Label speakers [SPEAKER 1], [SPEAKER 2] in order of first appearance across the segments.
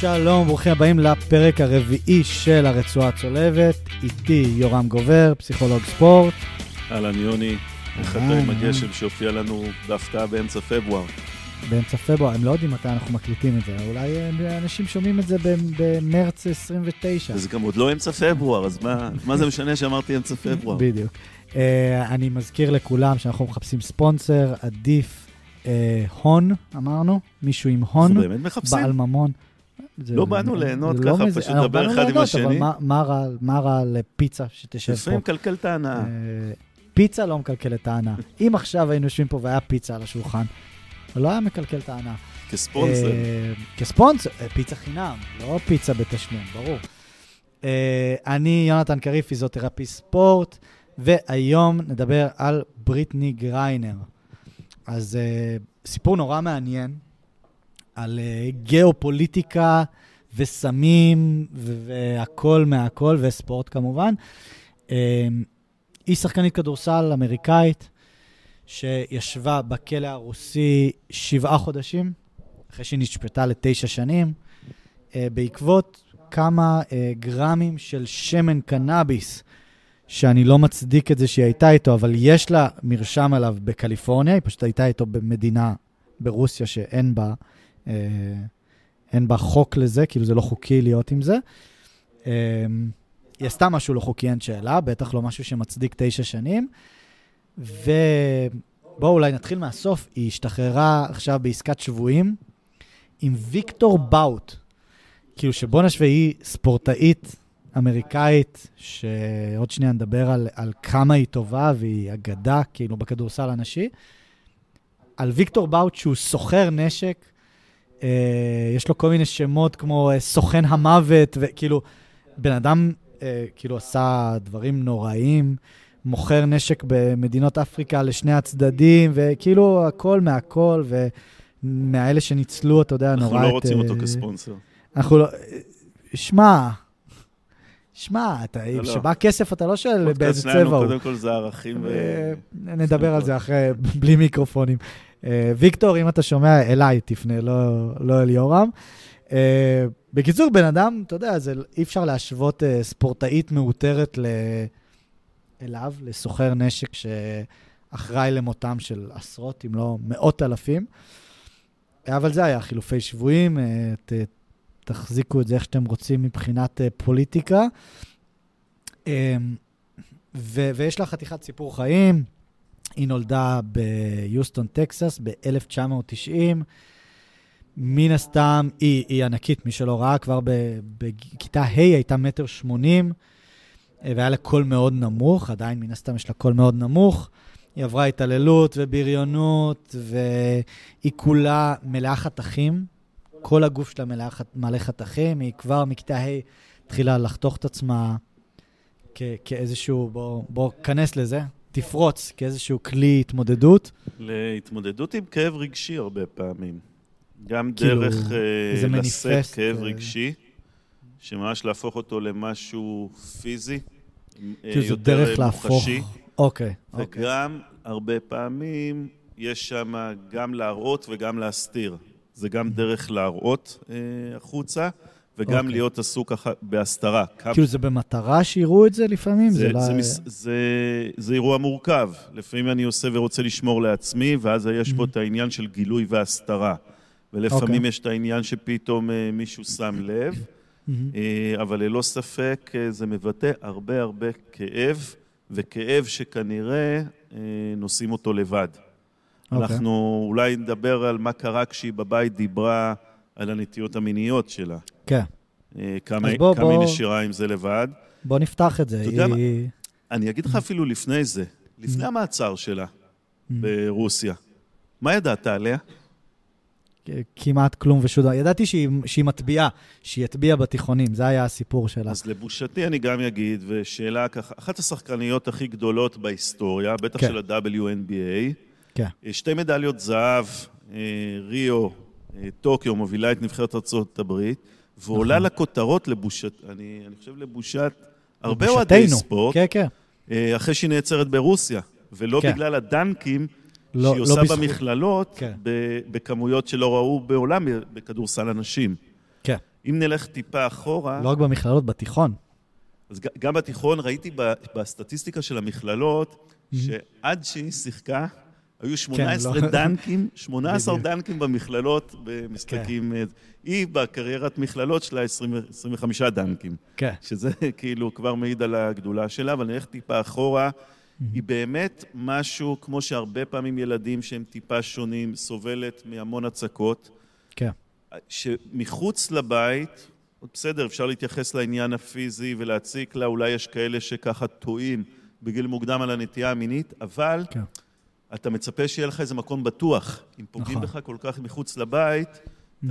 [SPEAKER 1] שלום, ברוכים הבאים לפרק הרביעי של הרצועה הצולבת. איתי יורם גובר, פסיכולוג ספורט.
[SPEAKER 2] אהלן יוני, אתה עם הגשם שהופיע לנו בהפתעה באמצע פברואר?
[SPEAKER 1] באמצע פברואר, הם לא יודעים מתי אנחנו מקליטים את זה, אולי אה, אנשים שומעים את זה במרץ 29.
[SPEAKER 2] זה גם עוד לא אמצע פברואר, אז מה, מה זה משנה שאמרתי אמצע פברואר?
[SPEAKER 1] בדיוק. Uh, אני מזכיר לכולם שאנחנו מחפשים ספונסר, עדיף uh, הון, אמרנו, מישהו עם הון? בעל ממון.
[SPEAKER 2] לא באנו ליהנות לא ככה, מזה, פשוט לדבר אחד עם השני. אבל
[SPEAKER 1] מה, מה, מה רע לפיצה שתשב פה?
[SPEAKER 2] לפעמים מקלקל את ההנאה.
[SPEAKER 1] פיצה לא מקלקל את ההנאה. אם עכשיו היינו יושבים פה והיה פיצה על השולחן, לא היה מקלקל את ההנאה.
[SPEAKER 2] כספונסר.
[SPEAKER 1] כספונסר, פיצה חינם, לא פיצה בתשלום, ברור. אני יונתן קריב, פיזיותרפיסט ספורט, והיום נדבר על בריטני גריינר. אז סיפור נורא מעניין, על uh, גיאופוליטיקה וסמים והכל מהכל, וספורט כמובן. Uh, היא שחקנית כדורסל אמריקאית שישבה בכלא הרוסי שבעה חודשים, אחרי שהיא נשפטה לתשע שנים, uh, בעקבות כמה uh, גרמים של שמן קנאביס, שאני לא מצדיק את זה שהיא הייתה איתו, אבל יש לה מרשם עליו בקליפורניה, היא פשוט הייתה איתו במדינה, ברוסיה, שאין בה אה, אין בה חוק לזה, כאילו זה לא חוקי להיות עם זה. אה, היא עשתה משהו לא חוקי, אין שאלה, בטח לא משהו שמצדיק תשע שנים. ובואו אולי נתחיל מהסוף. היא השתחררה עכשיו בעסקת שבויים עם ויקטור באוט. כאילו שבוא נשווה, היא ספורטאית אמריקאית, שעוד שנייה נדבר על, על כמה היא טובה והיא אגדה, כאילו, בכדורסל הנשי. על ויקטור באוט שהוא סוחר נשק, אה, יש לו כל מיני שמות כמו אה, סוכן המוות, וכאילו, בן אדם אה, כאילו עשה דברים נוראים, מוכר נשק במדינות אפריקה לשני הצדדים, וכאילו הכל מהכל, ומאלה שניצלו, אתה יודע,
[SPEAKER 2] נורא
[SPEAKER 1] את...
[SPEAKER 2] אנחנו לא רוצים אותו כספונסר.
[SPEAKER 1] אנחנו לא... שמע, שמע, לא, כשבא לא. כסף אתה לא שואל באיזה צבע הוא.
[SPEAKER 2] קודם כל זה ערכים ו...
[SPEAKER 1] נדבר על זה אחרי, בלי מיקרופונים. אה, ויקטור, אם אתה שומע, אליי תפנה, לא, לא אל יורם. Uh, בקיצור, בן אדם, אתה יודע, זה, אי אפשר להשוות uh, ספורטאית מאותרת ל... אליו, לסוחר נשק שאחראי למותם של עשרות, אם לא מאות אלפים. אבל זה היה חילופי שבויים, אה, ת, תחזיקו את זה איך שאתם רוצים מבחינת אה, פוליטיקה. אה, ו- ויש לה חתיכת סיפור חיים. היא נולדה ביוסטון, טקסס, ב-1990. מן הסתם, היא, היא ענקית, מי שלא ראה, כבר בכיתה ה' הייתה מטר שמונים, והיה לה קול מאוד נמוך, עדיין מן הסתם יש לה קול מאוד נמוך. היא עברה התעללות ובריונות, והיא כולה מלאה חתכים. כל הגוף שלה מלא, מלא חתכים, היא כבר מכיתה ה' התחילה לחתוך את עצמה כ- כאיזשהו, בוא, בוא, כנס לזה, תפרוץ כאיזשהו כלי התמודדות?
[SPEAKER 2] להתמודדות עם כאב רגשי הרבה פעמים. גם כאילו, דרך uh, לשאת כאב uh... רגשי, שממש להפוך אותו למשהו פיזי,
[SPEAKER 1] אה, כאילו יותר דרך מוחשי. להפוך... אוקיי,
[SPEAKER 2] אוקיי. וגם הרבה פעמים יש שם גם להראות וגם להסתיר. זה גם דרך להראות uh, החוצה, וגם okay. אוקיי. להיות עסוק בהסתרה.
[SPEAKER 1] כאילו זה במטרה שיראו את זה לפעמים?
[SPEAKER 2] זה, זה, לא... זה, מס, זה, זה אירוע מורכב. לפעמים אני עושה ורוצה לשמור לעצמי, ואז יש פה mm-hmm. את העניין של גילוי והסתרה. ולפעמים okay. אוקיי. יש את העניין שפתאום uh, מישהו שם לב, mm-hmm. uh, אבל ללא ספק uh, זה מבטא הרבה הרבה כאב, וכאב שכנראה uh, נושאים אותו לבד. Okay. אוקיי. אנחנו אולי נדבר על מה קרה כשהיא בבית דיברה על הנטיות המיניות שלה.
[SPEAKER 1] כן.
[SPEAKER 2] אה, כמה, בוא, כמה בוא... היא נשארה עם זה לבד.
[SPEAKER 1] בוא נפתח את זה.
[SPEAKER 2] אתה יודע מה? אני אגיד לך אפילו לפני זה, לפני mm. המעצר שלה mm. ברוסיה, מה ידעת עליה?
[SPEAKER 1] כמעט כלום ושום דבר. ידעתי שהיא, שהיא מטביעה, שהיא הטביעה בתיכונים, זה היה הסיפור שלה.
[SPEAKER 2] אז לבושתי אני גם אגיד, ושאלה ככה, אחת השחקניות הכי גדולות בהיסטוריה, בטח כן. של ה-WNBA, כן. שתי מדליות זהב, אה, ריו טוקיו מובילה את נבחרת ארצות הברית, ועולה נכון. לכותרות לבושת, אני, אני חושב לבושת הרבה אוהדי ספורט,
[SPEAKER 1] כן, כן.
[SPEAKER 2] אה, אחרי שהיא נעצרת ברוסיה, ולא כן. בגלל הדנקים לא, שהיא לא עושה בזכות. במכללות, כן. בכמויות שלא ראו בעולם בכדורסל הנשים.
[SPEAKER 1] כן.
[SPEAKER 2] אם נלך טיפה אחורה...
[SPEAKER 1] לא רק במכללות, בתיכון.
[SPEAKER 2] אז גם בתיכון ראיתי בסטטיסטיקה של המכללות, שעד שהיא שיחקה, היו 18 כן, לא... דנקים, 18 דנקים במכללות במשחקים. כן. היא בקריירת מכללות שלה 20, 25 דנקים. כן. שזה כאילו כבר מעיד על הגדולה שלה, אבל נלך טיפה אחורה. היא באמת משהו, כמו שהרבה פעמים ילדים שהם טיפה שונים, סובלת מהמון הצקות. כן. שמחוץ לבית, בסדר, אפשר להתייחס לעניין הפיזי ולהציק לה, אולי יש כאלה שככה טועים בגיל מוקדם על הנטייה המינית, אבל כן. אתה מצפה שיהיה לך איזה מקום בטוח. אם פוגעים נכון. בך כל כך מחוץ לבית, אתה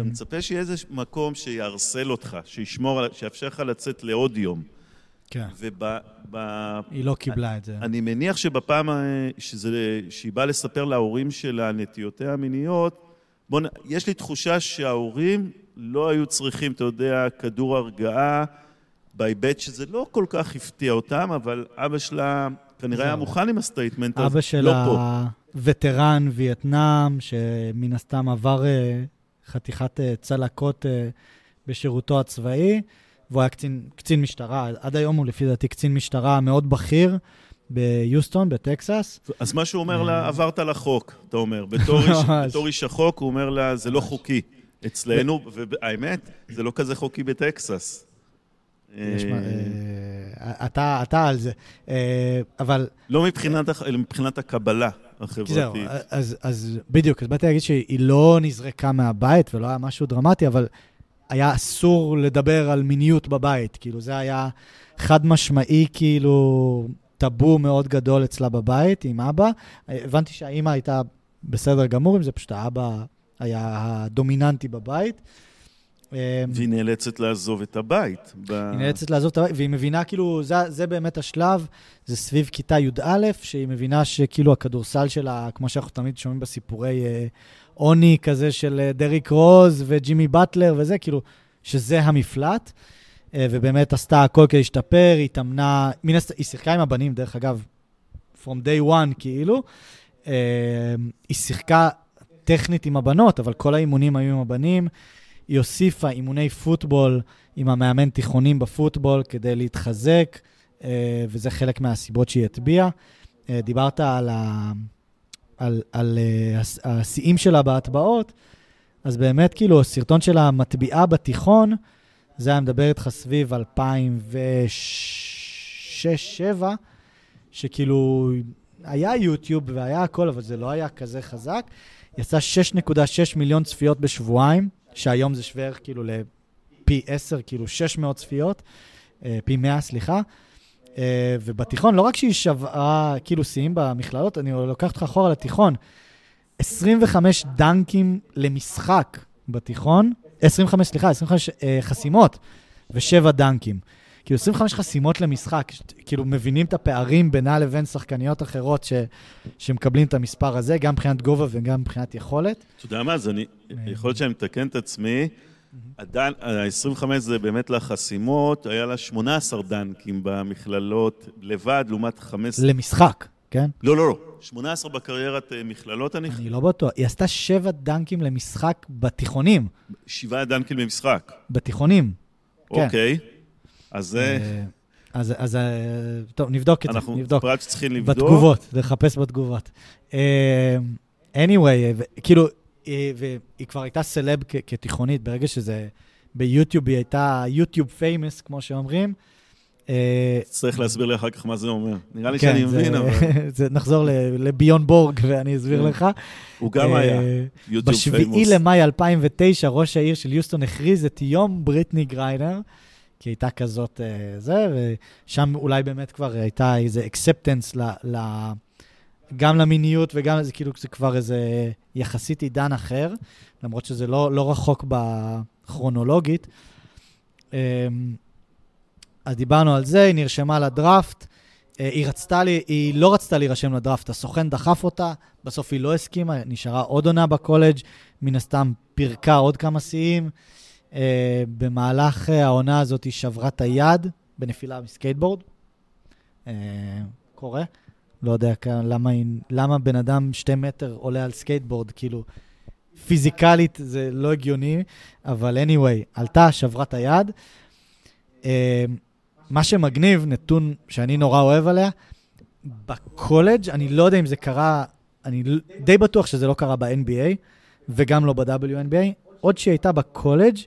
[SPEAKER 2] mm-hmm. מצפה שיהיה איזה מקום שיערסל אותך, שישמור, שיאפשר לך לצאת לעוד יום.
[SPEAKER 1] כן. וב... ב... היא לא קיבלה את זה.
[SPEAKER 2] אני מניח שבפעם שזה, שהיא באה לספר להורים שלה נטיותיה המיניות, בוא, יש לי תחושה שההורים לא היו צריכים, אתה יודע, כדור הרגעה, בהיבט שזה לא כל כך הפתיע אותם, אבל אבא שלה כנראה היה מוכן עם ה statement,
[SPEAKER 1] אז לא פה. אבא שלה וטרן וייטנאם, שמן הסתם עבר אה, חתיכת אה, צלקות אה, בשירותו הצבאי, והוא היה קצין, קצין משטרה, עד היום הוא לפי דעתי קצין משטרה מאוד בכיר. ביוסטון, בטקסס.
[SPEAKER 2] אז מה שהוא אומר לה, עברת לחוק, אתה אומר. בתור איש החוק, הוא אומר לה, זה לא חוקי אצלנו, והאמת, זה לא כזה חוקי בטקסס.
[SPEAKER 1] אתה, אתה על זה, אבל...
[SPEAKER 2] לא מבחינת, מבחינת הקבלה החברתית. זהו,
[SPEAKER 1] אז, אז בדיוק, אז באתי להגיד שהיא לא נזרקה מהבית ולא היה משהו דרמטי, אבל היה אסור לדבר על מיניות בבית. כאילו, זה היה חד משמעי, כאילו, טאבו מאוד גדול אצלה בבית עם אבא. הבנתי שהאימא הייתה בסדר גמור עם זה, פשוט האבא היה הדומיננטי בבית.
[SPEAKER 2] והיא נאלצת לעזוב את הבית.
[SPEAKER 1] ב... היא נאלצת לעזוב את הבית, והיא מבינה, כאילו, זה, זה באמת השלב, זה סביב כיתה י"א, שהיא מבינה שכאילו הכדורסל שלה, כמו שאנחנו תמיד שומעים בסיפורי אה, עוני כזה של אה, דריק רוז וג'ימי באטלר וזה, כאילו, שזה המפלט. אה, ובאמת עשתה הכל כדי להשתפר, היא התאמנה, מן הסתם, היא שיחקה עם הבנים, דרך אגב, from day one, כאילו. היא שיחקה טכנית עם הבנות, אבל כל האימונים היו עם הבנים. היא הוסיפה אימוני פוטבול עם המאמן תיכונים בפוטבול כדי להתחזק, אה, וזה חלק מהסיבות שהיא הטביעה. אה, דיברת על, ה... על, על אה, השיאים שלה בהטבעות, אז באמת, כאילו, הסרטון של המטביעה בתיכון, זה היה מדבר איתך סביב 2006-2007, שכאילו, היה יוטיוב והיה הכל, אבל זה לא היה כזה חזק. עשה 6.6 מיליון צפיות בשבועיים. שהיום זה שווה ערך כאילו לפי 10, כאילו 600 צפיות, אה, פי 100, סליחה. אה, ובתיכון, לא רק שהיא שבעה כאילו שיאים במכללות, אני לוקח אותך אחורה לתיכון. 25 דנקים למשחק בתיכון, 25, סליחה, 25 אה, חסימות ושבע דנקים. כאילו 25 חסימות למשחק, כאילו מבינים את הפערים בינה לבין שחקניות אחרות ש, שמקבלים את המספר הזה, גם מבחינת גובה וגם מבחינת יכולת.
[SPEAKER 2] אתה יודע מה, אז אני, יכול להיות שאני מתקן את עצמי. עדיין, ה-25 זה באמת לחסימות, היה לה 18 דנקים במכללות לבד, לעומת 15...
[SPEAKER 1] למשחק, כן?
[SPEAKER 2] לא, לא, לא. 18 בקריירת אה, מכללות, אני...
[SPEAKER 1] אני לא בטוח. היא עשתה 7 דנקים למשחק בתיכונים.
[SPEAKER 2] 7 דנקים למשחק.
[SPEAKER 1] בתיכונים.
[SPEAKER 2] כן. אז זה...
[SPEAKER 1] אה, אז, אז אה, טוב, נבדוק את זה, נבדוק.
[SPEAKER 2] אנחנו פרט שצריכים לבדוק.
[SPEAKER 1] בתגובות, לחפש בתגובות. אה, anyway, כאילו, והיא כבר הייתה סלב כתיכונית, ברגע שזה ביוטיוב, היא הייתה YouTube famous, כמו שאומרים.
[SPEAKER 2] צריך להסביר לי אחר כך מה זה אומר. נראה לי כן, שאני מבין, אבל...
[SPEAKER 1] נחזור לביורן בורג ואני אסביר כן. לך.
[SPEAKER 2] הוא גם היה YouTube famous.
[SPEAKER 1] בשביעי למאי 2009, ראש העיר של יוסטון הכריז את יום בריטני גריינר. כי הייתה כזאת אה, זה, ושם אולי באמת כבר הייתה איזה acceptance ל, ל, גם למיניות וגם זה כאילו זה כבר איזה יחסית עידן אחר, למרות שזה לא, לא רחוק בכרונולוגית. Um, אז דיברנו על זה, היא נרשמה לדראפט. Uh, היא רצתה לי, היא לא רצתה להירשם לדראפט, הסוכן דחף אותה, בסוף היא לא הסכימה, נשארה עוד עונה בקולג', מן הסתם פירקה עוד כמה שיאים. Uh, במהלך uh, העונה הזאת היא שברה את היד בנפילה מסקייטבורד. אה, קורה. לא יודע למה, למה בן אדם שתי מטר עולה על סקייטבורד, כאילו, פיזיקלית זה לא הגיוני, אבל anyway, עלתה, שברה את היד. אה, מה שמגניב, נתון שאני נורא אוהב עליה, בקולג', אני לא יודע אם זה קרה, אני די בטוח שזה לא קרה ב-NBA, וגם לא ב-WNBA. עוד שהיא הייתה בקולג',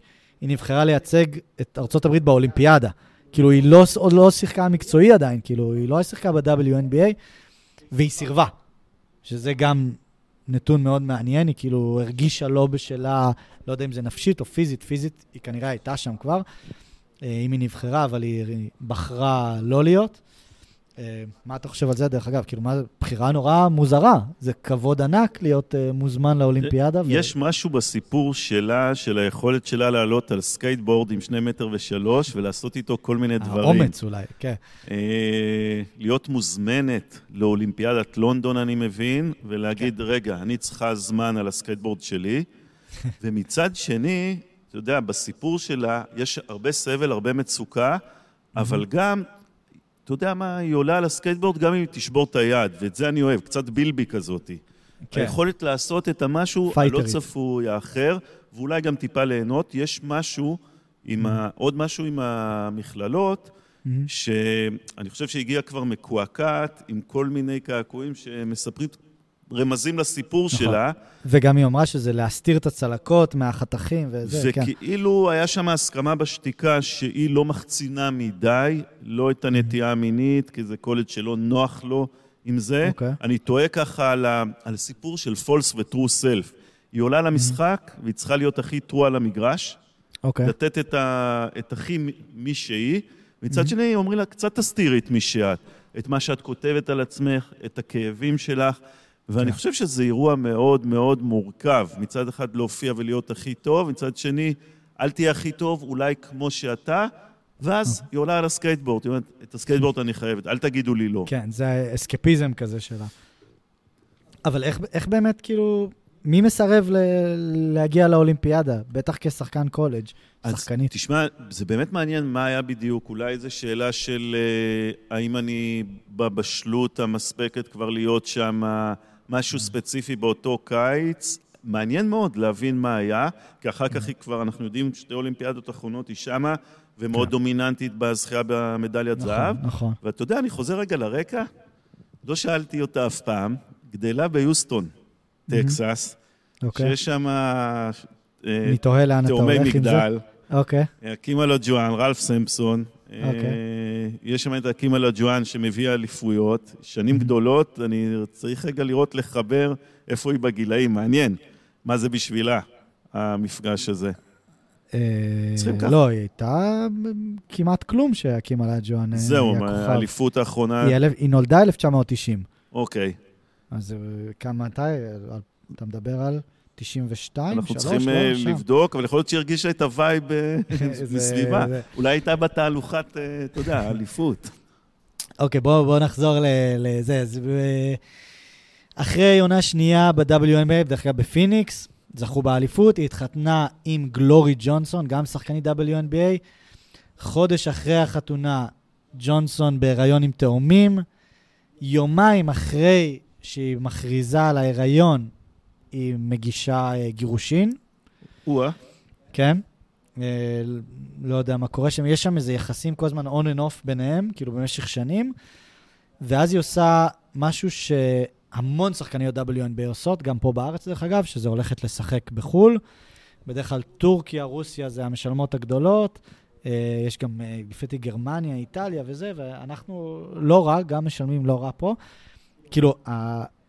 [SPEAKER 1] היא נבחרה לייצג את ארה"ב באולימפיאדה. כאילו, היא לא, עוד לא שיחקה מקצועי עדיין, כאילו, היא לא שיחקה ב-WNBA, והיא סירבה. שזה גם נתון מאוד מעניין, היא כאילו הרגישה לא בשלה, לא יודע אם זה נפשית או פיזית, פיזית היא כנראה הייתה שם כבר, אה, אם היא נבחרה, אבל היא בחרה לא להיות. אה, מה אתה חושב על זה, דרך אגב? כאילו, מה, בחירה נורא מוזרה. זה כבוד ענק להיות uh, מוזמן לאולימפיאדה.
[SPEAKER 2] יש ו... משהו בסיפור שלה, של היכולת שלה לעלות על סקייטבורד עם שני מטר ושלוש, ולעשות איתו כל מיני דברים.
[SPEAKER 1] האומץ אולי, כן. אה,
[SPEAKER 2] להיות מוזמנת לאולימפיאדת לונדון, אני מבין, ולהגיד, כן. רגע, אני צריכה זמן על הסקייטבורד שלי. ומצד שני, אתה יודע, בסיפור שלה יש הרבה סבל, הרבה מצוקה, אבל גם אתה יודע מה, היא עולה על הסקייטבורד גם אם היא תשבור את היד, ואת זה אני אוהב, קצת בילבי כזאתי. כן. היכולת לעשות את המשהו הלא צפוי, האחר, ואולי גם טיפה ליהנות. יש משהו, עם mm-hmm. ה... עוד משהו עם המכללות, mm-hmm. שאני חושב שהגיע כבר מקועקעת, עם כל מיני קעקועים שמספרים רמזים לסיפור נכון. שלה.
[SPEAKER 1] וגם היא אמרה שזה להסתיר את הצלקות מהחתכים וזה,
[SPEAKER 2] כן. וכאילו היה שם הסכמה בשתיקה שהיא לא מחצינה מדי, לא את הנטייה המינית, כי זה קולג' שלא נוח לו עם זה. Okay. אוקיי. אני טועה ככה על, ה, על סיפור של פולס וטרו סלף. היא עולה למשחק, והיא צריכה להיות הכי טרו על המגרש. אוקיי. Okay. לתת את, ה, את הכי מי שהיא. מצד mm-hmm. שני, אומרים לה, קצת תסתירי את מי שאת. את מה שאת כותבת על עצמך, את הכאבים שלך. ואני כן. חושב שזה אירוע מאוד מאוד מורכב. מצד אחד להופיע ולהיות הכי טוב, מצד שני, אל תהיה הכי טוב, אולי כמו שאתה, ואז אוקיי. היא עולה על הסקייטבורד, היא אומרת, את הסקייטבורד אני חייבת, אל תגידו לי לא.
[SPEAKER 1] כן, זה אסקפיזם כזה שלה. אבל איך, איך באמת, כאילו, מי מסרב ל- להגיע לאולימפיאדה? בטח כשחקן קולג', שחקנית.
[SPEAKER 2] תשמע, זה באמת מעניין מה היה בדיוק. אולי זו שאלה של אה, האם אני בבשלות המספקת כבר להיות שם, משהו ספציפי באותו קיץ. מעניין מאוד להבין מה היה, כי אחר כך היא כבר, אנחנו יודעים, שתי אולימפיאדות אחרונות היא שמה, ומאוד כן. דומיננטית בזכייה במדליית נכון, זהב. נכון. ואתה יודע, אני חוזר רגע לרקע, לא שאלתי אותה אף פעם, גדלה ביוסטון, טקסס, אוקיי. שיש שם
[SPEAKER 1] אני תוהה לאן אתה הולך עם זה. תאומי מגדל.
[SPEAKER 2] אוקיי. הקימה לו ג'ואן, רלף סמפסון. אוקיי. אה, יש שם את הקימה לו ג'ואן שמביא אליפויות, שנים mm-hmm. גדולות, אני צריך רגע לראות, לחבר איפה היא בגילאים, מעניין. מה זה בשבילה, המפגש הזה.
[SPEAKER 1] אה, לא, היא הייתה כמעט כלום שהקימה לה ג'ואן.
[SPEAKER 2] אה, זהו, האליפות האחרונה...
[SPEAKER 1] היא נולדה 1990.
[SPEAKER 2] אוקיי.
[SPEAKER 1] אז כמה אתה, אתה מדבר על 92,
[SPEAKER 2] אנחנו צריכים לא, לבדוק, אבל יכול להיות שהיא הרגישה את הווייב מסביבה. אולי הייתה בתהלוכת, אתה יודע, אליפות.
[SPEAKER 1] אוקיי, בואו נחזור לזה. אחרי עונה שנייה ב-WNBA, בדרך כלל בפיניקס, זכו באליפות, היא התחתנה עם גלורי ג'ונסון, גם שחקנית WNBA. חודש אחרי החתונה, ג'ונסון בהיריון עם תאומים. יומיים אחרי שהיא מכריזה על ההיריון, היא מגישה uh, גירושין.
[SPEAKER 2] או-אה.
[SPEAKER 1] כן. Uh, לא יודע מה קורה שם, יש שם איזה יחסים כל הזמן on and off ביניהם, כאילו במשך שנים, ואז היא עושה משהו שהמון שחקניות WNBA עושות, גם פה בארץ דרך אגב, שזה הולכת לשחק בחו"ל. בדרך כלל טורקיה, רוסיה זה המשלמות הגדולות, uh, יש גם, לפי גרמניה, איטליה וזה, ואנחנו לא רע, גם משלמים לא רע פה. כאילו,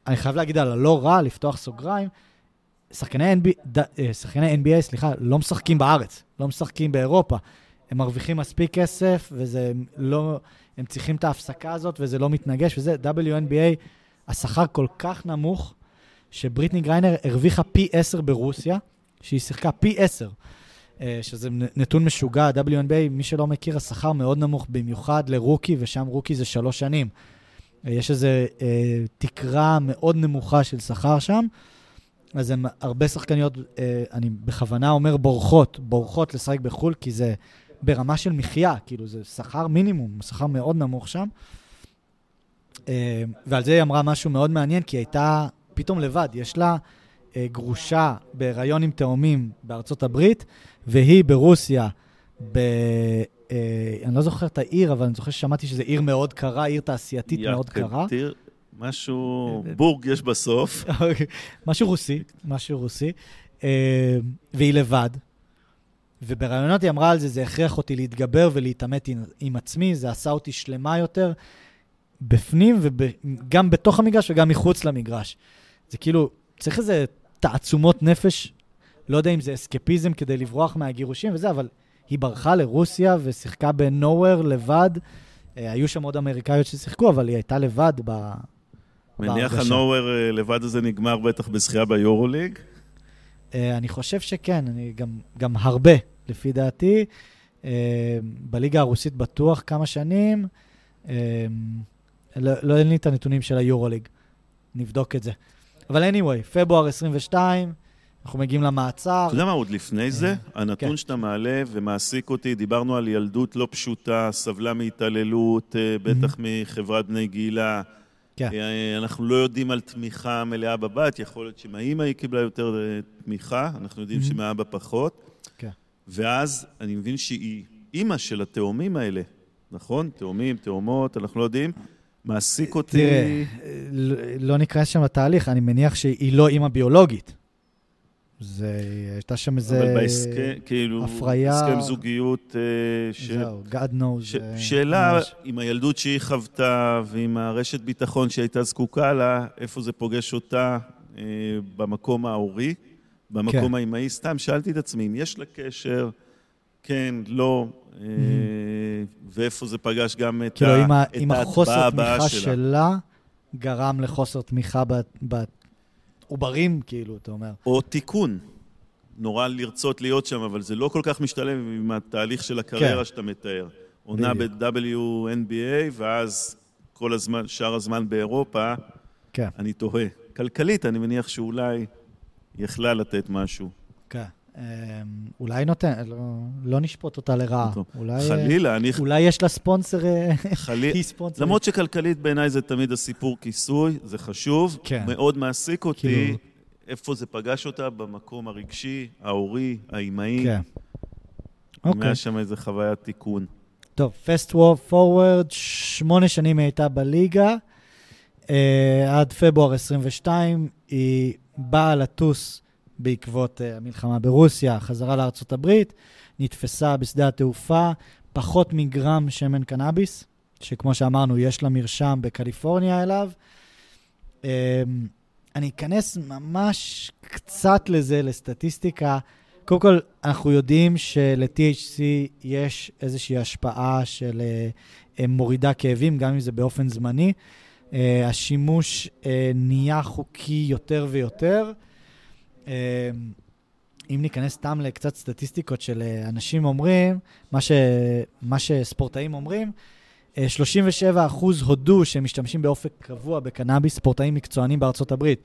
[SPEAKER 1] אני חייב להגיד על הלא רע, לפתוח סוגריים, שחקני NBA, אה, שחקני NBA, סליחה, לא משחקים בארץ, לא משחקים באירופה. הם מרוויחים מספיק כסף, וזה לא... הם צריכים את ההפסקה הזאת, וזה לא מתנגש, וזה, WNBA, השכר כל כך נמוך, שבריטני גריינר הרוויחה פי עשר ברוסיה, שהיא שיחקה פי עשר, אה, שזה נתון משוגע, WNBA, מי שלא מכיר, השכר מאוד נמוך, במיוחד לרוקי, ושם רוקי זה שלוש שנים. יש איזו אה, תקרה מאוד נמוכה של שכר שם, אז הם הרבה שחקניות, אה, אני בכוונה אומר בורחות, בורחות לשחק בחו"ל, כי זה ברמה של מחיה, כאילו זה שכר מינימום, שכר מאוד נמוך שם. אה, ועל זה היא אמרה משהו מאוד מעניין, כי היא הייתה פתאום לבד, יש לה גרושה בהיריון עם תאומים בארצות הברית, והיא ברוסיה, ב... אה, אני לא זוכר את העיר, אבל אני זוכר ששמעתי שזו עיר מאוד קרה, עיר תעשייתית מאוד קרה.
[SPEAKER 2] משהו, בורג יש בסוף.
[SPEAKER 1] אוקיי, משהו רוסי, משהו רוסי. אה, והיא לבד. וברעיונות היא אמרה על זה, זה הכריח אותי להתגבר ולהתעמת עם, עם עצמי, זה עשה אותי שלמה יותר בפנים, וגם בתוך המגרש וגם מחוץ למגרש. זה כאילו, צריך איזה תעצומות נפש, לא יודע אם זה אסקפיזם כדי לברוח מהגירושים וזה, אבל היא ברחה לרוסיה ושיחקה בנוהוור לבד. אה, היו שם עוד אמריקאיות ששיחקו, אבל היא הייתה לבד ב...
[SPEAKER 2] מניח הנוהוור אה, לבד הזה נגמר בטח בזכייה ביורוליג?
[SPEAKER 1] אה, אני חושב שכן, אני גם, גם הרבה, לפי דעתי. בליגה הרוסית בטוח כמה שנים. לא, לא אין לי את הנתונים של היורוליג, נבדוק את זה. אבל anyway, פברואר 22, אנחנו מגיעים למעצר.
[SPEAKER 2] אתה יודע מה עוד לפני זה? אה, הנתון כן. שאתה מעלה ומעסיק אותי, דיברנו על ילדות לא פשוטה, סבלה מהתעללות, אה, בטח מחברת בני גילה. כן. אה, אנחנו לא יודעים על תמיכה מלאה בבת, יכול להיות שמהאימא היא קיבלה יותר תמיכה, אנחנו יודעים שמהאבא פחות. כן. ואז אני מבין שהיא אימא של התאומים האלה, נכון? תאומים, תאומות, אנחנו לא יודעים. מעסיק אותי... תראה,
[SPEAKER 1] לא ניכנס שם לתהליך, אני מניח שהיא לא אימא ביולוגית. זה, הייתה שם איזה
[SPEAKER 2] אבל בהסכם, כאילו,
[SPEAKER 1] הפריה...
[SPEAKER 2] הסכם זוגיות...
[SPEAKER 1] אה, ש... זהו, God knows. ש...
[SPEAKER 2] אה, שאלה, ממש. עם הילדות שהיא חוותה ועם הרשת ביטחון שהייתה זקוקה לה, איפה זה פוגש אותה אה, במקום ההורי, במקום כן. האימהי. סתם שאלתי את עצמי, אם יש לה קשר, כן, לא, אה, mm-hmm. ואיפה זה פגש גם את,
[SPEAKER 1] כאילו, ה... את ההטבעה הבאה שלה. כאילו, אם החוסר תמיכה שלה גרם לחוסר תמיכה בת... עוברים, כאילו, אתה אומר.
[SPEAKER 2] או תיקון. נורא לרצות להיות שם, אבל זה לא כל כך משתלם עם התהליך של הקריירה כן. שאתה מתאר. עונה ב-WNBA, ואז כל הזמן, שאר הזמן באירופה, כן. אני תוהה. כלכלית, אני מניח שאולי יכלה לתת משהו.
[SPEAKER 1] כן. אמ, אולי נותן, לא, לא נשפוט אותה לרעה. אולי,
[SPEAKER 2] חלילה, אני...
[SPEAKER 1] אולי יש לה ספונסר,
[SPEAKER 2] חלילה. היא ספונסר. למרות שכלכלית בעיניי זה תמיד הסיפור כיסוי, זה חשוב. כן. מאוד מעסיק אותי כאילו... איפה זה פגש אותה במקום הרגשי, ההורי, האימהי. כן. אוקיי. היה שם איזה חוויית תיקון.
[SPEAKER 1] טוב, פסט פורוורד, שמונה שנים היא הייתה בליגה. Uh, עד פברואר 22, היא באה לטוס בעקבות uh, המלחמה ברוסיה, חזרה לארצות הברית, נתפסה בשדה התעופה, פחות מגרם שמן קנאביס, שכמו שאמרנו, יש לה מרשם בקליפורניה אליו. Um, אני אכנס ממש קצת לזה, לסטטיסטיקה. קודם כל, אנחנו יודעים של-THC יש איזושהי השפעה של uh, מורידה כאבים, גם אם זה באופן זמני. השימוש נהיה חוקי יותר ויותר. אמ, אם ניכנס סתם לקצת סטטיסטיקות של אה, אנשים אומרים, מה, ש, מה שספורטאים אומרים, 37 אה, אחוז הודו שהם משתמשים באופק קבוע בקנאביס, ספורטאים מקצוענים בארצות הברית.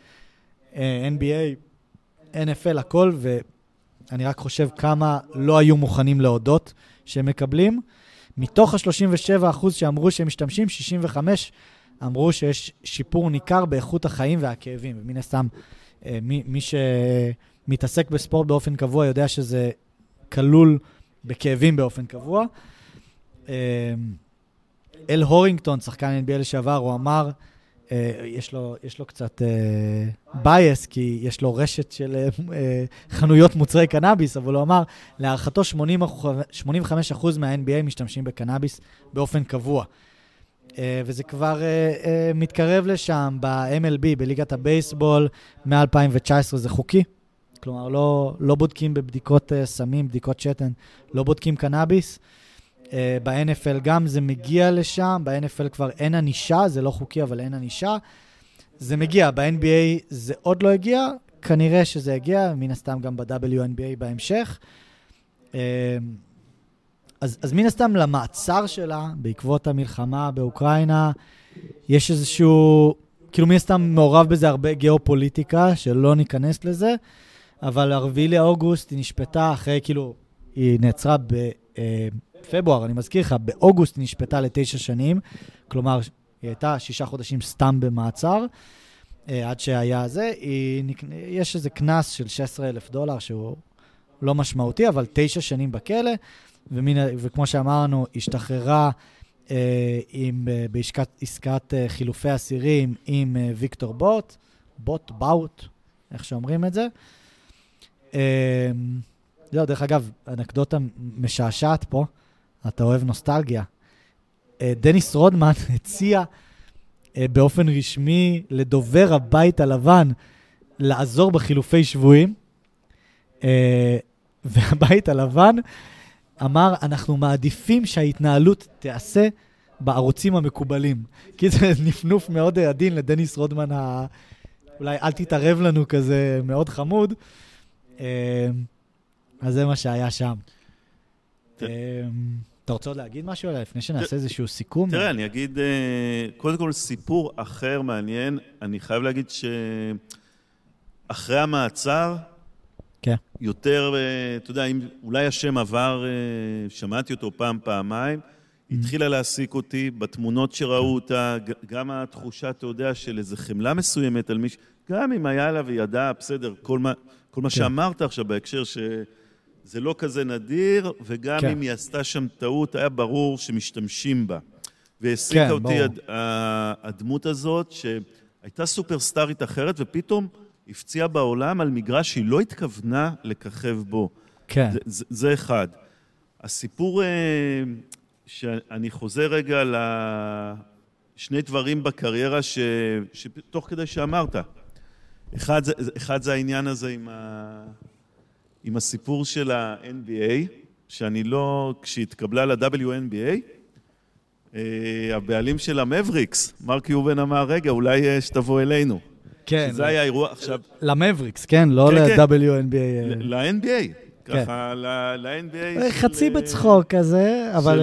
[SPEAKER 1] אה, NBA, NFL, הכל, ואני רק חושב כמה לא היו מוכנים להודות שהם מקבלים. מתוך ה-37 אחוז שאמרו שהם משתמשים, 65 אמרו שיש שיפור ניכר באיכות החיים והכאבים. ומן הסתם, מי, מי שמתעסק בספורט באופן קבוע יודע שזה כלול בכאבים באופן קבוע. אה, אל הורינגטון, שחקן NBA לשעבר, הוא אמר, אה, יש, לו, יש לו קצת bias, כי יש לו רשת של חנויות מוצרי קנאביס, אבל הוא אמר, להערכתו 85% מה-NBA משתמשים בקנאביס באופן קבוע. אה, וזה כבר אה, אה, מתקרב לשם ב-MLB, בליגת הבייסבול, מ-2019 זה חוקי. כלומר, לא, לא בודקים בבדיקות סמים, בדיקות שתן, לא בודקים קנאביס. ב-NFL גם זה מגיע לשם, ב-NFL כבר אין ענישה, זה לא חוקי, אבל אין ענישה. זה מגיע, ב-NBA זה עוד לא הגיע, כנראה שזה יגיע, מן הסתם גם ב-WNBA בהמשך. אז, אז מן הסתם למעצר שלה, בעקבות המלחמה באוקראינה, יש איזשהו, כאילו מן הסתם מעורב בזה הרבה גיאופוליטיקה, שלא ניכנס לזה, אבל 4 לאוגוסט היא נשפטה אחרי, כאילו, היא נעצרה בפברואר, אה, אני מזכיר לך, באוגוסט היא נשפטה לתשע שנים, כלומר, היא הייתה שישה חודשים סתם במעצר. עד שהיה זה, היא, יש איזה קנס של 16 אלף דולר שהוא לא משמעותי, אבל תשע שנים בכלא, ומין, וכמו שאמרנו, השתחררה אה, עם, אה, בעסקת אה, חילופי אסירים עם אה, ויקטור בוט, בוט, באוט, איך שאומרים את זה. אה, זהו, דרך אגב, אנקדוטה משעשעת פה, אתה אוהב נוסטלגיה. אה, דניס רודמן הציע אה, באופן רשמי לדובר הבית הלבן לעזור בחילופי שבויים, אה, והבית הלבן אמר, אנחנו מעדיפים שההתנהלות תיעשה בערוצים המקובלים. כי זה נפנוף מאוד עדין לדניס רודמן, ה... אולי אל תתערב לנו כזה, מאוד חמוד. אז זה מה שהיה שם. אתה רוצה עוד להגיד משהו עליה לפני שנעשה איזשהו סיכום?
[SPEAKER 2] תראה, אני אגיד, אה, קודם כל סיפור אחר מעניין. אני חייב להגיד שאחרי המעצר,
[SPEAKER 1] כן.
[SPEAKER 2] יותר, אה, אתה יודע, אם אולי השם עבר, אה, שמעתי אותו פעם, פעמיים, mm-hmm. התחילה להעסיק אותי בתמונות שראו אותה, גם התחושה, אתה יודע, של איזו חמלה מסוימת על מישהו, גם אם היה לה וידע, בסדר, כל מה, כל מה כן. שאמרת עכשיו בהקשר ש... זה לא כזה נדיר, וגם כן. אם היא עשתה שם טעות, היה ברור שמשתמשים בה. והעסיקה כן, אותי הד, הדמות הזאת, שהייתה סופרסטארית אחרת, ופתאום הפציעה בעולם על מגרש שהיא לא התכוונה לככב בו.
[SPEAKER 1] כן.
[SPEAKER 2] זה, זה, זה אחד. הסיפור, אה, שאני חוזר רגע לשני דברים בקריירה ש, שתוך כדי שאמרת. אחד אחד זה העניין הזה עם ה... עם הסיפור של ה-NBA, שאני לא, כשהתקבלה ל-WNBA, אה, הבעלים של המבריקס, מרק יובן אמר, רגע, אולי אה, שתבוא אלינו.
[SPEAKER 1] כן.
[SPEAKER 2] זה היה אירוע עכשיו...
[SPEAKER 1] למבריקס, כן? לא כן, ל-WNBA.
[SPEAKER 2] כן. ל-NBA. ככה, ל-NBA.
[SPEAKER 1] חצי בצחוק כזה, אבל...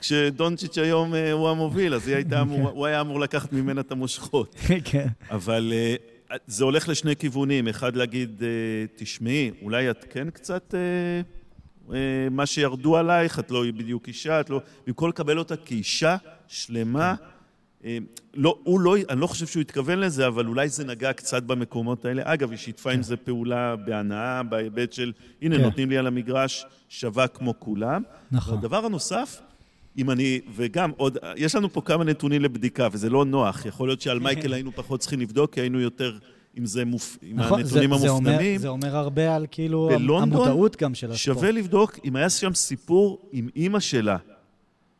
[SPEAKER 2] כשדונצ'יץ' היום הוא המוביל, אז הוא היה אמור לקחת ממנה את המושכות.
[SPEAKER 1] כן.
[SPEAKER 2] אבל זה הולך לשני כיוונים. אחד להגיד, אה, תשמעי, אולי את כן קצת... אה, אה, מה שירדו עלייך, את לא בדיוק אישה, את לא... במקום לקבל אותה כאישה שלמה, לא, הוא לא, אני לא חושב שהוא התכוון לזה, אבל אולי זה נגע קצת במקומות האלה. אגב, היא שיתפה עם זה פעולה בהנאה, בהיבט של, הנה, כן. נותנים לי על המגרש שווה כמו כולם.
[SPEAKER 1] נכון.
[SPEAKER 2] והדבר הנוסף, אם אני, וגם עוד, יש לנו פה כמה נתונים לבדיקה, וזה לא נוח. יכול להיות שעל מייקל היינו פחות צריכים לבדוק, כי היינו יותר עם זה, מופ... עם נכון, הנתונים זה, המופנמים.
[SPEAKER 1] זה אומר, זה אומר הרבה על כאילו בלונדון, המודעות גם של הספורט.
[SPEAKER 2] שווה לבדוק אם היה שם סיפור עם אימא שלה,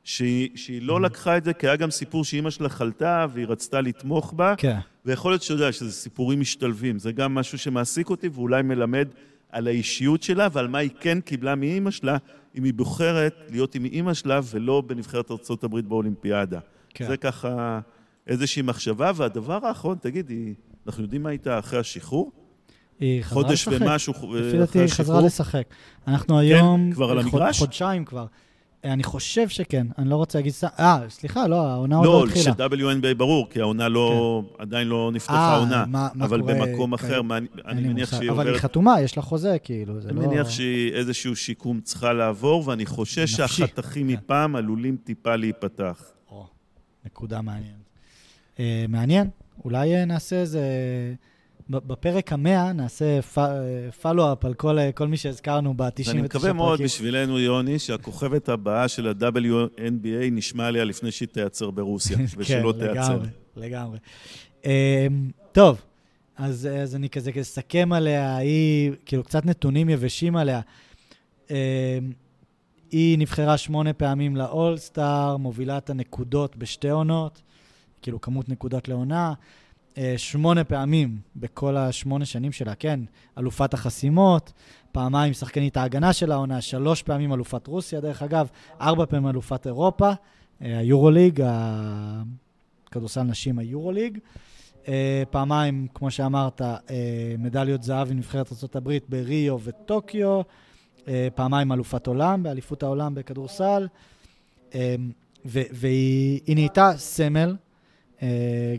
[SPEAKER 2] שהיא, שהיא לא לקחה את זה, כי היה גם סיפור שאימא שלה חלתה והיא רצתה לתמוך בה.
[SPEAKER 1] כן.
[SPEAKER 2] ויכול להיות שאתה יודע שזה סיפורים משתלבים. זה גם משהו שמעסיק אותי ואולי מלמד על האישיות שלה ועל מה היא כן קיבלה מאימא שלה, אם היא בוחרת להיות עם אימא שלה ולא בנבחרת ארה"ב באולימפיאדה. כן. זה ככה איזושהי מחשבה. והדבר האחרון, תגידי, אנחנו יודעים מה הייתה אחרי השחרור?
[SPEAKER 1] היא חזרה
[SPEAKER 2] לשחק. חודש ומשהו אחרי
[SPEAKER 1] השחרור. לפי דעתי היא חזרה לשחק. אנחנו היום...
[SPEAKER 2] כן, כבר על המגרש?
[SPEAKER 1] חודשיים כבר. אני חושב שכן, אני לא רוצה להגיד סתם, אה, סליחה, לא, העונה עוד לא התחילה.
[SPEAKER 2] לא, ש-WNBA ברור, כי העונה לא, כן. עדיין לא נפתחה אה, העונה. אבל קורה, במקום אחר, מה, אני מניח שהיא עוברת...
[SPEAKER 1] אבל היא חתומה, יש לה חוזה, כאילו, זה
[SPEAKER 2] אני לא... אני מניח שהיא איזשהו שיקום צריכה לעבור, ואני חושש שהחתכים כן. מפעם עלולים טיפה להיפתח.
[SPEAKER 1] או, נקודה מעניינת. אה, מעניין, אולי אה, נעשה איזה... בפרק המאה נעשה פלו-אפ על כל, כל מי שהזכרנו ב-99 פרקים.
[SPEAKER 2] אני מקווה מאוד בשבילנו, יוני, שהכוכבת הבאה של ה-WNBA נשמע עליה לפני שהיא תיעצר ברוסיה, ושלא כן, תיעצר.
[SPEAKER 1] לגמרי, לגמרי. Um, טוב, אז, אז אני כזה אסכם עליה, היא, כאילו, קצת נתונים יבשים עליה. Um, היא נבחרה שמונה פעמים לאולסטאר, מובילה את הנקודות בשתי עונות, כאילו כמות נקודות לעונה. אה, שמונה פעמים בכל השמונה שנים שלה, כן, אלופת החסימות, פעמיים שחקנית ההגנה של העונה, שלוש פעמים אלופת רוסיה, דרך אגב, ארבע פעמים אלופת אירופה, אה, היורוליג, כדורסל נשים היורוליג. אה, פעמיים, כמו שאמרת, מדליות זהב עם נבחרת ארה"ב בריו וטוקיו, פעמיים אלופת עולם, באליפות העולם בכדורסל, והיא נהייתה סמל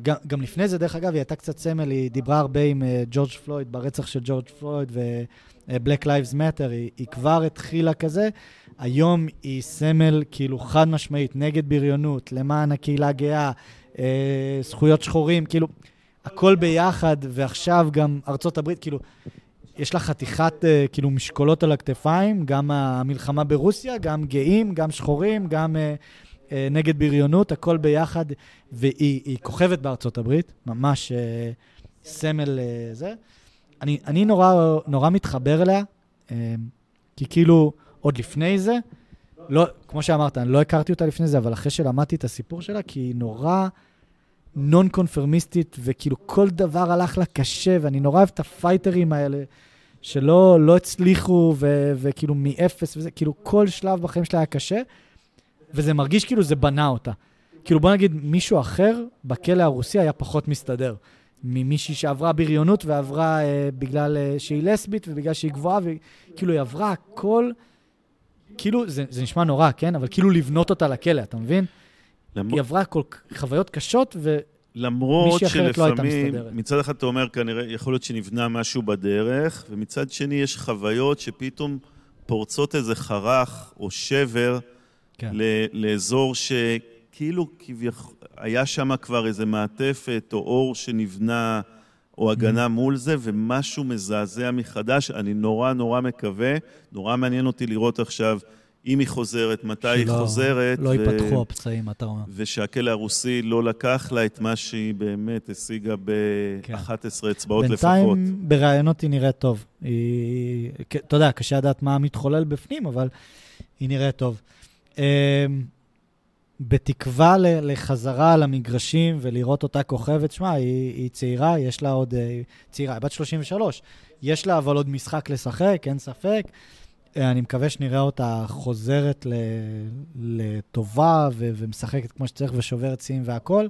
[SPEAKER 1] גם, גם לפני זה, דרך אגב, היא הייתה קצת סמל, היא דיברה הרבה עם אה, ג'ורג' פלויד, ברצח של ג'ורג' פלויד ו-Black Lives Matter, היא, היא כבר התחילה כזה. היום היא סמל כאילו חד משמעית נגד בריונות, למען הקהילה הגאה, אה, זכויות שחורים, כאילו, הכל ביחד, ועכשיו גם ארצות הברית, כאילו, יש לה חתיכת, uh, כאילו, משקולות על הכתפיים, גם המלחמה ברוסיה, גם גאים, גם שחורים, גם uh, נגד בריונות, הכל ביחד, והיא כוכבת בארצות הברית, ממש uh, סמל uh, זה. אני, אני נורא, נורא מתחבר אליה, כי כאילו, עוד לפני זה, לא, כמו שאמרת, אני לא הכרתי אותה לפני זה, אבל אחרי שלמדתי את הסיפור שלה, כי היא נורא נון קונפרמיסטית, וכאילו כל דבר הלך לה קשה, ואני נורא אוהב את הפייטרים האלה, שלא לא הצליחו, ו, וכאילו מאפס, וזה, כאילו כל שלב בחיים שלה היה קשה, וזה מרגיש כאילו זה בנה אותה. כאילו בוא נגיד, מישהו אחר בכלא הרוסי היה פחות מסתדר. ממישהי שעברה בריונות ועברה אה, בגלל אה, שהיא לסבית ובגלל שהיא גבוהה, וכאילו היא עברה הכל, כאילו, זה, זה נשמע נורא, כן? אבל כאילו לבנות אותה לכלא, אתה מבין? למ... היא עברה כל חוויות קשות, ו...
[SPEAKER 2] למרות לא שלפעמים, לא מצד אחד אתה אומר, כנראה, יכול להיות שנבנה משהו בדרך, ומצד שני יש חוויות שפתאום פורצות איזה חרך או שבר כן. לאזור שכאילו כביכול, היה שם כבר איזה מעטפת או אור שנבנה, או הגנה mm. מול זה, ומשהו מזעזע מחדש. אני נורא נורא מקווה, נורא מעניין אותי לראות עכשיו אם היא חוזרת, מתי היא חוזרת.
[SPEAKER 1] לא ו... ייפתחו הפצעים, אתה אומר.
[SPEAKER 2] ושהכלא הרוסי לא לקח לה את מה שהיא באמת השיגה ב-11 כן. אצבעות
[SPEAKER 1] בינתיים,
[SPEAKER 2] לפחות.
[SPEAKER 1] בינתיים בראיונות היא נראית טוב. היא, אתה יודע, קשה לדעת מה מתחולל בפנים, אבל היא נראית טוב. אמ, בתקווה לחזרה למגרשים ולראות אותה כוכבת, שמע, היא, היא צעירה, יש לה עוד... אה, צעירה, היא בת 33. יש לה אבל עוד משחק לשחק, אין ספק. אני מקווה שנראה אותה חוזרת לטובה ו- ומשחקת כמו שצריך ושוברת שיאים והכול.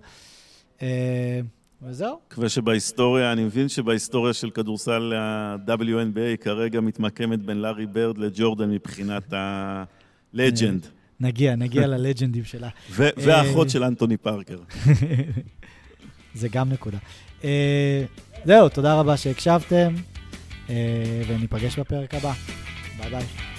[SPEAKER 1] אה, וזהו.
[SPEAKER 2] מקווה שבהיסטוריה, אני מבין שבהיסטוריה של כדורסל ה-WNBA כרגע מתמקמת בין לארי ברד לג'ורדן מבחינת ה-legend.
[SPEAKER 1] נגיע, נגיע ללג'נדים שלה.
[SPEAKER 2] והאחות של אנטוני פארקר.
[SPEAKER 1] זה גם נקודה. אה, זהו, תודה רבה שהקשבתם, אה, וניפגש בפרק הבא. ביי ביי.